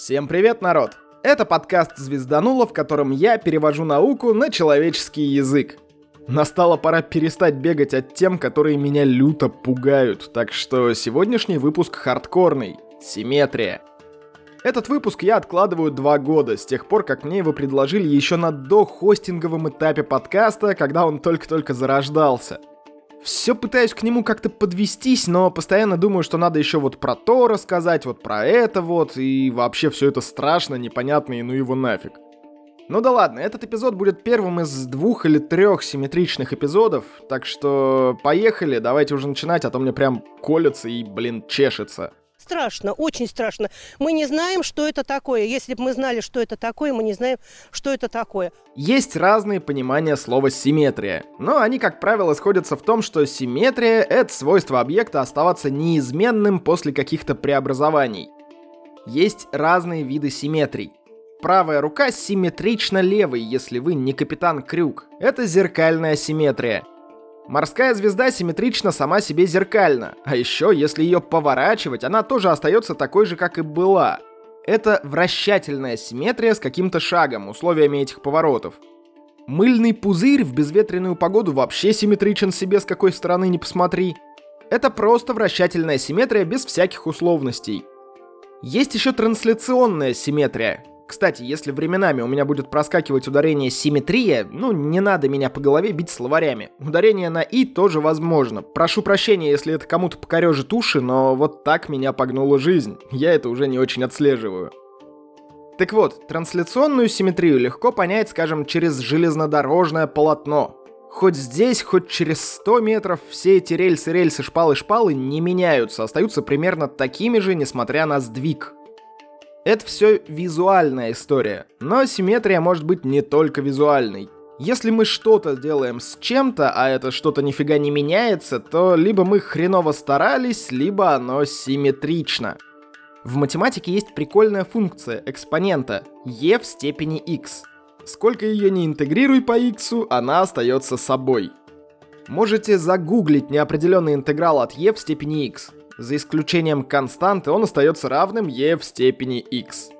Всем привет, народ! Это подкаст «Звездануло», в котором я перевожу науку на человеческий язык. Настала пора перестать бегать от тем, которые меня люто пугают, так что сегодняшний выпуск хардкорный. Симметрия. Этот выпуск я откладываю два года, с тех пор, как мне его предложили еще на дохостинговом этапе подкаста, когда он только-только зарождался. Все пытаюсь к нему как-то подвестись, но постоянно думаю, что надо еще вот про то рассказать, вот про это вот, и вообще все это страшно, непонятно, и ну его нафиг. Ну да ладно, этот эпизод будет первым из двух или трех симметричных эпизодов, так что поехали, давайте уже начинать, а то мне прям колется и, блин, чешется страшно, очень страшно. Мы не знаем, что это такое. Если бы мы знали, что это такое, мы не знаем, что это такое. Есть разные понимания слова «симметрия», но они, как правило, сходятся в том, что симметрия — это свойство объекта оставаться неизменным после каких-то преобразований. Есть разные виды симметрий. Правая рука симметрично левой, если вы не капитан Крюк. Это зеркальная симметрия. Морская звезда симметрична сама себе зеркально, а еще, если ее поворачивать, она тоже остается такой же, как и была. Это вращательная симметрия с каким-то шагом, условиями этих поворотов. Мыльный пузырь в безветренную погоду вообще симметричен себе, с какой стороны не посмотри. Это просто вращательная симметрия без всяких условностей. Есть еще трансляционная симметрия, кстати, если временами у меня будет проскакивать ударение симметрия, ну, не надо меня по голове бить словарями. Ударение на «и» тоже возможно. Прошу прощения, если это кому-то покорежит уши, но вот так меня погнула жизнь. Я это уже не очень отслеживаю. Так вот, трансляционную симметрию легко понять, скажем, через железнодорожное полотно. Хоть здесь, хоть через 100 метров все эти рельсы, рельсы, шпалы, шпалы не меняются, остаются примерно такими же, несмотря на сдвиг. Это все визуальная история, но симметрия может быть не только визуальной. Если мы что-то делаем с чем-то, а это что-то нифига не меняется, то либо мы хреново старались, либо оно симметрично. В математике есть прикольная функция экспонента e в степени x. Сколько ее не интегрируй по x, она остается собой. Можете загуглить неопределенный интеграл от e в степени x. За исключением константы он остается равным e в степени x.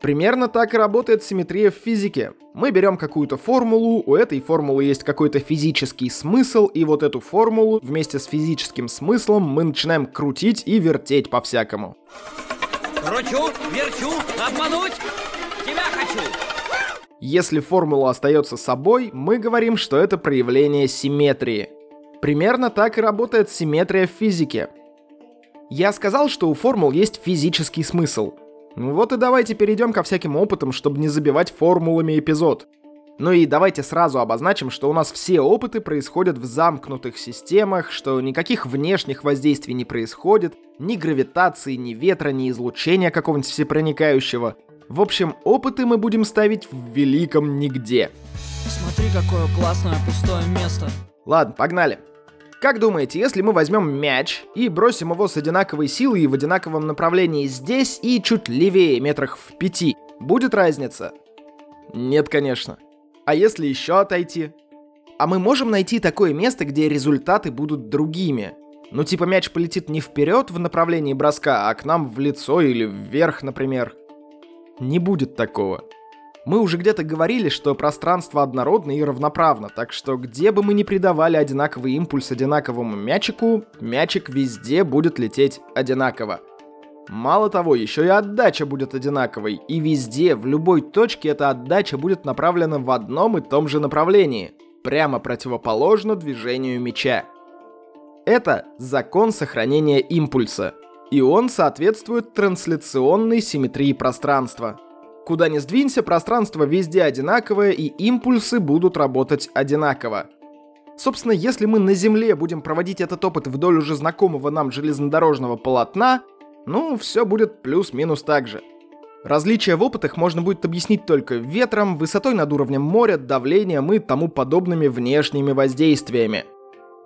Примерно так и работает симметрия в физике. Мы берем какую-то формулу, у этой формулы есть какой-то физический смысл, и вот эту формулу вместе с физическим смыслом мы начинаем крутить и вертеть по-всякому. Кручу, верчу, обмануть, тебя хочу. Если формула остается собой, мы говорим, что это проявление симметрии. Примерно так и работает симметрия в физике. Я сказал, что у формул есть физический смысл. Ну вот и давайте перейдем ко всяким опытам, чтобы не забивать формулами эпизод. Ну и давайте сразу обозначим, что у нас все опыты происходят в замкнутых системах, что никаких внешних воздействий не происходит, ни гравитации, ни ветра, ни излучения какого-нибудь всепроникающего. В общем, опыты мы будем ставить в великом нигде. Смотри, какое классное пустое место. Ладно, погнали. Как думаете, если мы возьмем мяч и бросим его с одинаковой силой и в одинаковом направлении здесь и чуть левее, метрах в пяти, будет разница? Нет, конечно. А если еще отойти? А мы можем найти такое место, где результаты будут другими. Ну типа мяч полетит не вперед в направлении броска, а к нам в лицо или вверх, например. Не будет такого. Мы уже где-то говорили, что пространство однородно и равноправно, так что где бы мы ни придавали одинаковый импульс одинаковому мячику, мячик везде будет лететь одинаково. Мало того, еще и отдача будет одинаковой, и везде, в любой точке эта отдача будет направлена в одном и том же направлении, прямо противоположно движению мяча. Это закон сохранения импульса, и он соответствует трансляционной симметрии пространства. Куда ни сдвинься, пространство везде одинаковое, и импульсы будут работать одинаково. Собственно, если мы на Земле будем проводить этот опыт вдоль уже знакомого нам железнодорожного полотна, ну, все будет плюс-минус так же. Различия в опытах можно будет объяснить только ветром, высотой над уровнем моря, давлением и тому подобными внешними воздействиями.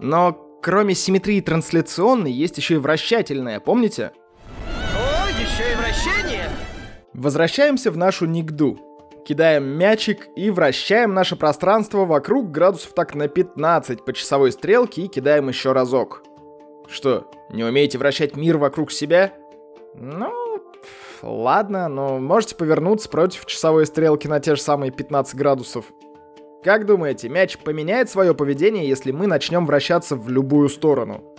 Но кроме симметрии трансляционной, есть еще и вращательная, помните? Возвращаемся в нашу Нигду. Кидаем мячик и вращаем наше пространство вокруг градусов так на 15 по часовой стрелке и кидаем еще разок. Что, не умеете вращать мир вокруг себя? Ну, ладно, но можете повернуться против часовой стрелки на те же самые 15 градусов. Как думаете, мяч поменяет свое поведение, если мы начнем вращаться в любую сторону?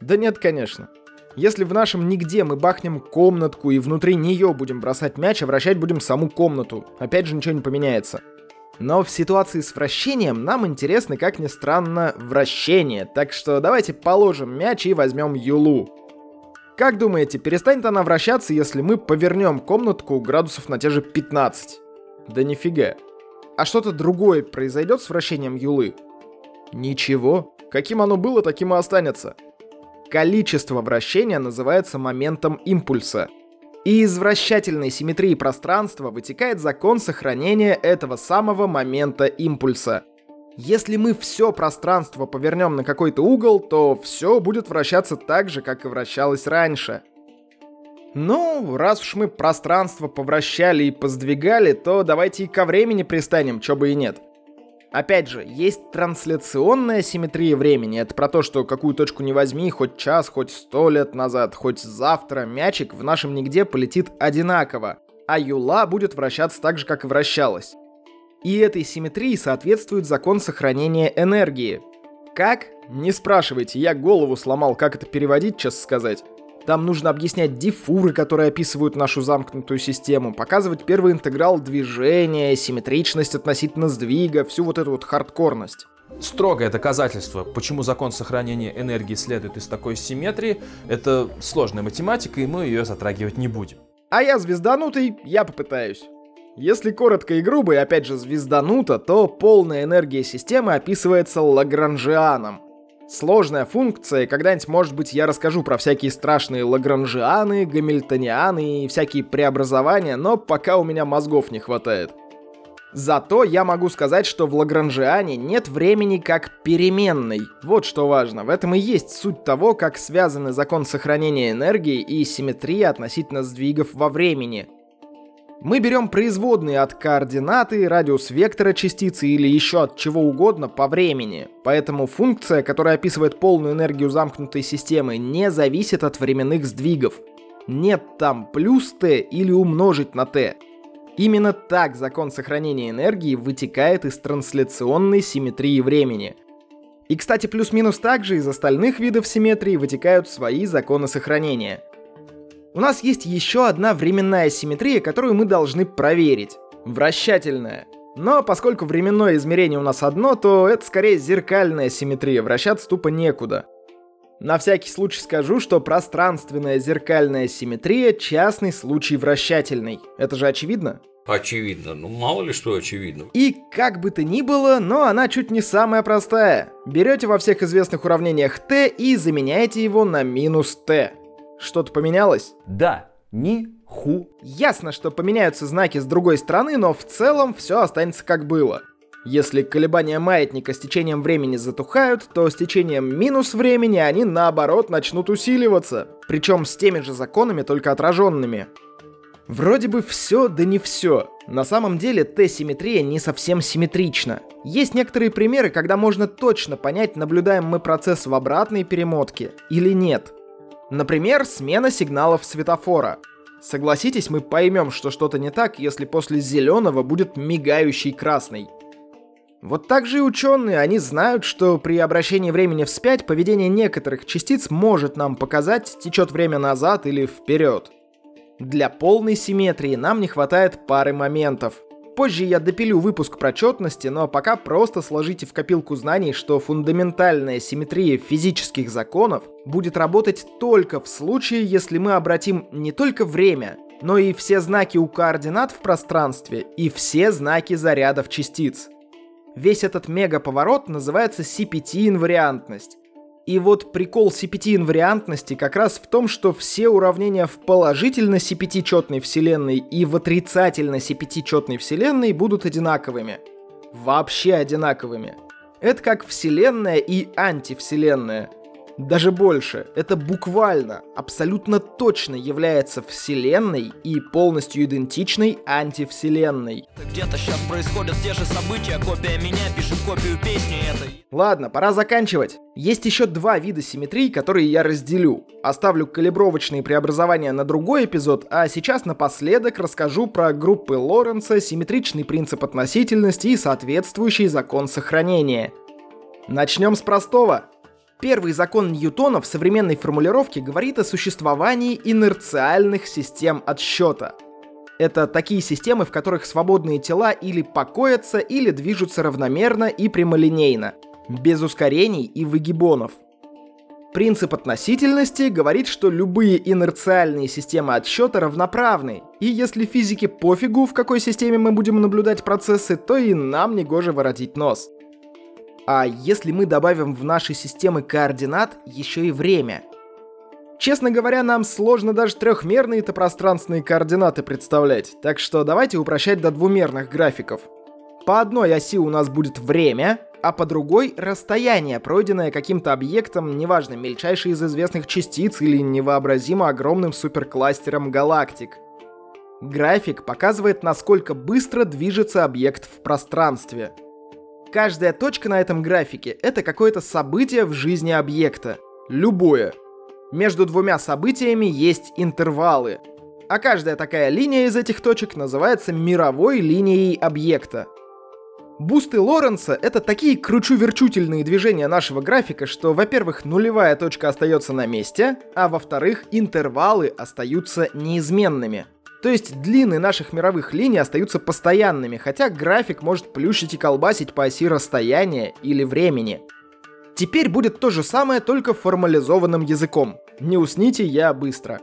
Да нет, конечно. Если в нашем нигде мы бахнем комнатку и внутри нее будем бросать мяч, а вращать будем саму комнату, опять же ничего не поменяется. Но в ситуации с вращением нам интересно, как ни странно, вращение, так что давайте положим мяч и возьмем Юлу. Как думаете, перестанет она вращаться, если мы повернем комнатку градусов на те же 15? Да нифига. А что-то другое произойдет с вращением Юлы? Ничего. Каким оно было, таким и останется. Количество вращения называется моментом импульса. И из вращательной симметрии пространства вытекает закон сохранения этого самого момента импульса. Если мы все пространство повернем на какой-то угол, то все будет вращаться так же, как и вращалось раньше. Ну, раз уж мы пространство повращали и поздвигали, то давайте и ко времени пристанем, чё бы и нет. Опять же, есть трансляционная симметрия времени. Это про то, что какую точку не возьми, хоть час, хоть сто лет назад, хоть завтра, мячик в нашем нигде полетит одинаково, а юла будет вращаться так же, как и вращалась. И этой симметрии соответствует закон сохранения энергии. Как? Не спрашивайте, я голову сломал, как это переводить, честно сказать. Там нужно объяснять дифуры, которые описывают нашу замкнутую систему, показывать первый интеграл движения, симметричность относительно сдвига, всю вот эту вот хардкорность. Строгое доказательство, почему закон сохранения энергии следует из такой симметрии, это сложная математика, и мы ее затрагивать не будем. А я звезданутый, я попытаюсь. Если коротко и грубо, и опять же звездануто, то полная энергия системы описывается Лагранжианом — Сложная функция, когда-нибудь, может быть, я расскажу про всякие страшные лагранжианы, гамильтонианы и всякие преобразования, но пока у меня мозгов не хватает. Зато я могу сказать, что в Лагранжиане нет времени как переменной. Вот что важно. В этом и есть суть того, как связаны закон сохранения энергии и симметрия относительно сдвигов во времени. Мы берем производные от координаты, радиус вектора частицы или еще от чего угодно по времени. Поэтому функция, которая описывает полную энергию замкнутой системы, не зависит от временных сдвигов. Нет там плюс t или умножить на t. Именно так закон сохранения энергии вытекает из трансляционной симметрии времени. И, кстати, плюс-минус также из остальных видов симметрии вытекают свои законы сохранения – у нас есть еще одна временная симметрия, которую мы должны проверить. Вращательная. Но поскольку временное измерение у нас одно, то это скорее зеркальная симметрия, вращаться тупо некуда. На всякий случай скажу, что пространственная зеркальная симметрия – частный случай вращательной. Это же очевидно? Очевидно. Ну, мало ли что очевидно. И как бы то ни было, но она чуть не самая простая. Берете во всех известных уравнениях t и заменяете его на минус t. Что-то поменялось? Да, ни ху. Ясно, что поменяются знаки с другой стороны, но в целом все останется как было. Если колебания маятника с течением времени затухают, то с течением минус времени они наоборот начнут усиливаться. Причем с теми же законами, только отраженными. Вроде бы все, да не все. На самом деле Т-симметрия не совсем симметрична. Есть некоторые примеры, когда можно точно понять, наблюдаем мы процесс в обратной перемотке или нет. Например, смена сигналов светофора. Согласитесь, мы поймем, что что-то не так, если после зеленого будет мигающий красный. Вот так же и ученые, они знают, что при обращении времени вспять поведение некоторых частиц может нам показать, течет время назад или вперед. Для полной симметрии нам не хватает пары моментов. Позже я допилю выпуск про четности, но пока просто сложите в копилку знаний, что фундаментальная симметрия физических законов будет работать только в случае, если мы обратим не только время, но и все знаки у координат в пространстве и все знаки зарядов частиц. Весь этот мегаповорот называется CPT-инвариантность. И вот прикол CPT-инвариантности как раз в том, что все уравнения в положительно CPT-четной вселенной и в отрицательно CPT-четной вселенной будут одинаковыми. Вообще одинаковыми. Это как вселенная и антивселенная. Даже больше, это буквально, абсолютно точно является вселенной и полностью идентичной антивселенной. Где-то сейчас происходят те же события, копия меня пишет копию песни этой. Ладно, пора заканчивать. Есть еще два вида симметрии, которые я разделю. Оставлю калибровочные преобразования на другой эпизод, а сейчас напоследок расскажу про группы Лоренца, симметричный принцип относительности и соответствующий закон сохранения. Начнем с простого. Первый закон Ньютона в современной формулировке говорит о существовании инерциальных систем отсчета. Это такие системы, в которых свободные тела или покоятся, или движутся равномерно и прямолинейно, без ускорений и выгибонов. Принцип относительности говорит, что любые инерциальные системы отсчета равноправны, и если физике пофигу, в какой системе мы будем наблюдать процессы, то и нам не гоже воротить нос. А если мы добавим в наши системы координат еще и время? Честно говоря, нам сложно даже трехмерные-то пространственные координаты представлять, так что давайте упрощать до двумерных графиков. По одной оси у нас будет время, а по другой — расстояние, пройденное каким-то объектом, неважно, мельчайший из известных частиц или невообразимо огромным суперкластером галактик. График показывает, насколько быстро движется объект в пространстве — Каждая точка на этом графике — это какое-то событие в жизни объекта. Любое. Между двумя событиями есть интервалы. А каждая такая линия из этих точек называется мировой линией объекта. Бусты Лоренца — это такие кручу-верчутельные движения нашего графика, что, во-первых, нулевая точка остается на месте, а во-вторых, интервалы остаются неизменными — то есть длины наших мировых линий остаются постоянными, хотя график может плющить и колбасить по оси расстояния или времени. Теперь будет то же самое, только формализованным языком. Не усните, я быстро.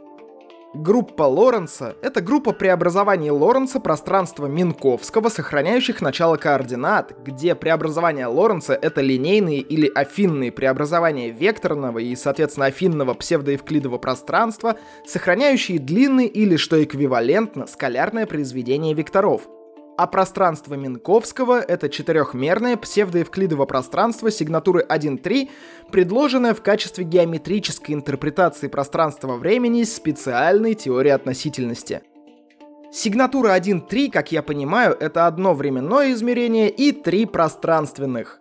Группа Лоренца — это группа преобразований Лоренца пространства Минковского, сохраняющих начало координат, где преобразования Лоренца — это линейные или афинные преобразования векторного и, соответственно, афинного псевдоевклидового пространства, сохраняющие длинный или, что эквивалентно, скалярное произведение векторов — а пространство Минковского — это четырехмерное псевдоевклидово пространство сигнатуры 1.3, предложенное в качестве геометрической интерпретации пространства-времени специальной теории относительности. Сигнатура 1.3, как я понимаю, это одно временное измерение и три пространственных.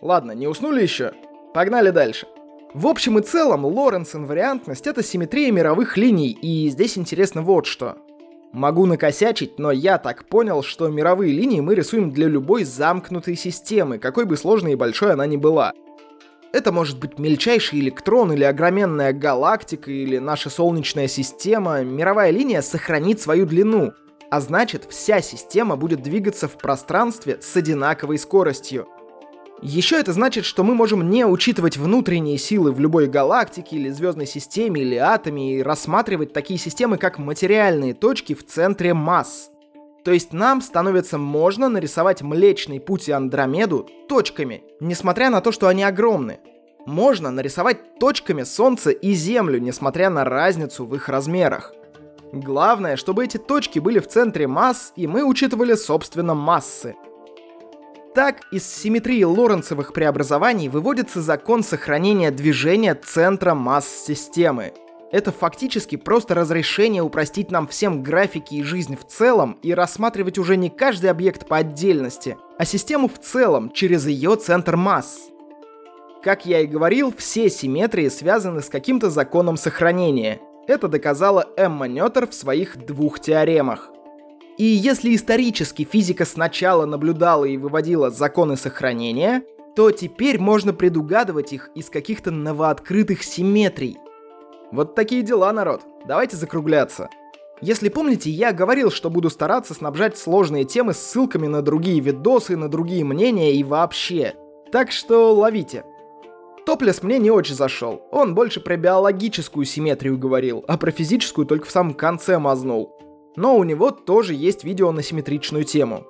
Ладно, не уснули еще? Погнали дальше. В общем и целом, Лоренс инвариантность — это симметрия мировых линий, и здесь интересно вот что — Могу накосячить, но я так понял, что мировые линии мы рисуем для любой замкнутой системы, какой бы сложной и большой она ни была. Это может быть мельчайший электрон или огроменная галактика или наша Солнечная система. Мировая линия сохранит свою длину, а значит вся система будет двигаться в пространстве с одинаковой скоростью. Еще это значит, что мы можем не учитывать внутренние силы в любой галактике или звездной системе или атоме и рассматривать такие системы как материальные точки в центре масс. То есть нам становится можно нарисовать Млечный Путь и Андромеду точками, несмотря на то, что они огромны. Можно нарисовать точками Солнце и Землю, несмотря на разницу в их размерах. Главное, чтобы эти точки были в центре масс, и мы учитывали, собственно, массы – так, из симметрии Лоренцевых преобразований выводится закон сохранения движения центра масс системы. Это фактически просто разрешение упростить нам всем графики и жизнь в целом и рассматривать уже не каждый объект по отдельности, а систему в целом через ее центр масс. Как я и говорил, все симметрии связаны с каким-то законом сохранения. Это доказала Эмма Нётер в своих двух теоремах. И если исторически физика сначала наблюдала и выводила законы сохранения, то теперь можно предугадывать их из каких-то новооткрытых симметрий. Вот такие дела, народ. Давайте закругляться. Если помните, я говорил, что буду стараться снабжать сложные темы ссылками на другие видосы, на другие мнения и вообще. Так что ловите. Топлес мне не очень зашел. Он больше про биологическую симметрию говорил, а про физическую только в самом конце мазнул но у него тоже есть видео на симметричную тему.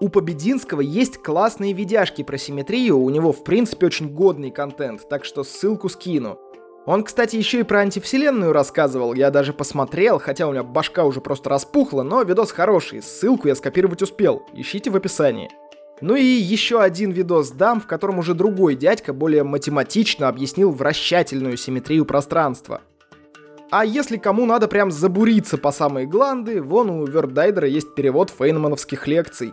У Побединского есть классные видяшки про симметрию, у него в принципе очень годный контент, так что ссылку скину. Он, кстати, еще и про антивселенную рассказывал, я даже посмотрел, хотя у меня башка уже просто распухла, но видос хороший, ссылку я скопировать успел, ищите в описании. Ну и еще один видос дам, в котором уже другой дядька более математично объяснил вращательную симметрию пространства. А если кому надо прям забуриться по самые гланды, вон у Вердайдера есть перевод фейнмановских лекций.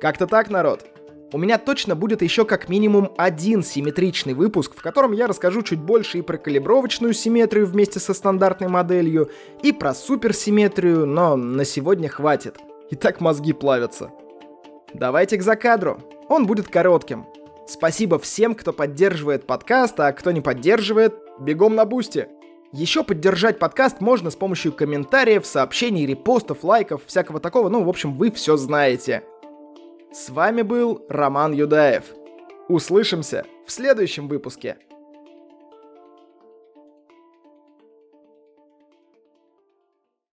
Как-то так, народ. У меня точно будет еще как минимум один симметричный выпуск, в котором я расскажу чуть больше и про калибровочную симметрию вместе со стандартной моделью, и про суперсимметрию, но на сегодня хватит. И так мозги плавятся. Давайте к закадру. Он будет коротким. Спасибо всем, кто поддерживает подкаст, а кто не поддерживает, бегом на бусте. Еще поддержать подкаст можно с помощью комментариев, сообщений, репостов, лайков, всякого такого. Ну, в общем, вы все знаете. С вами был Роман Юдаев. Услышимся в следующем выпуске.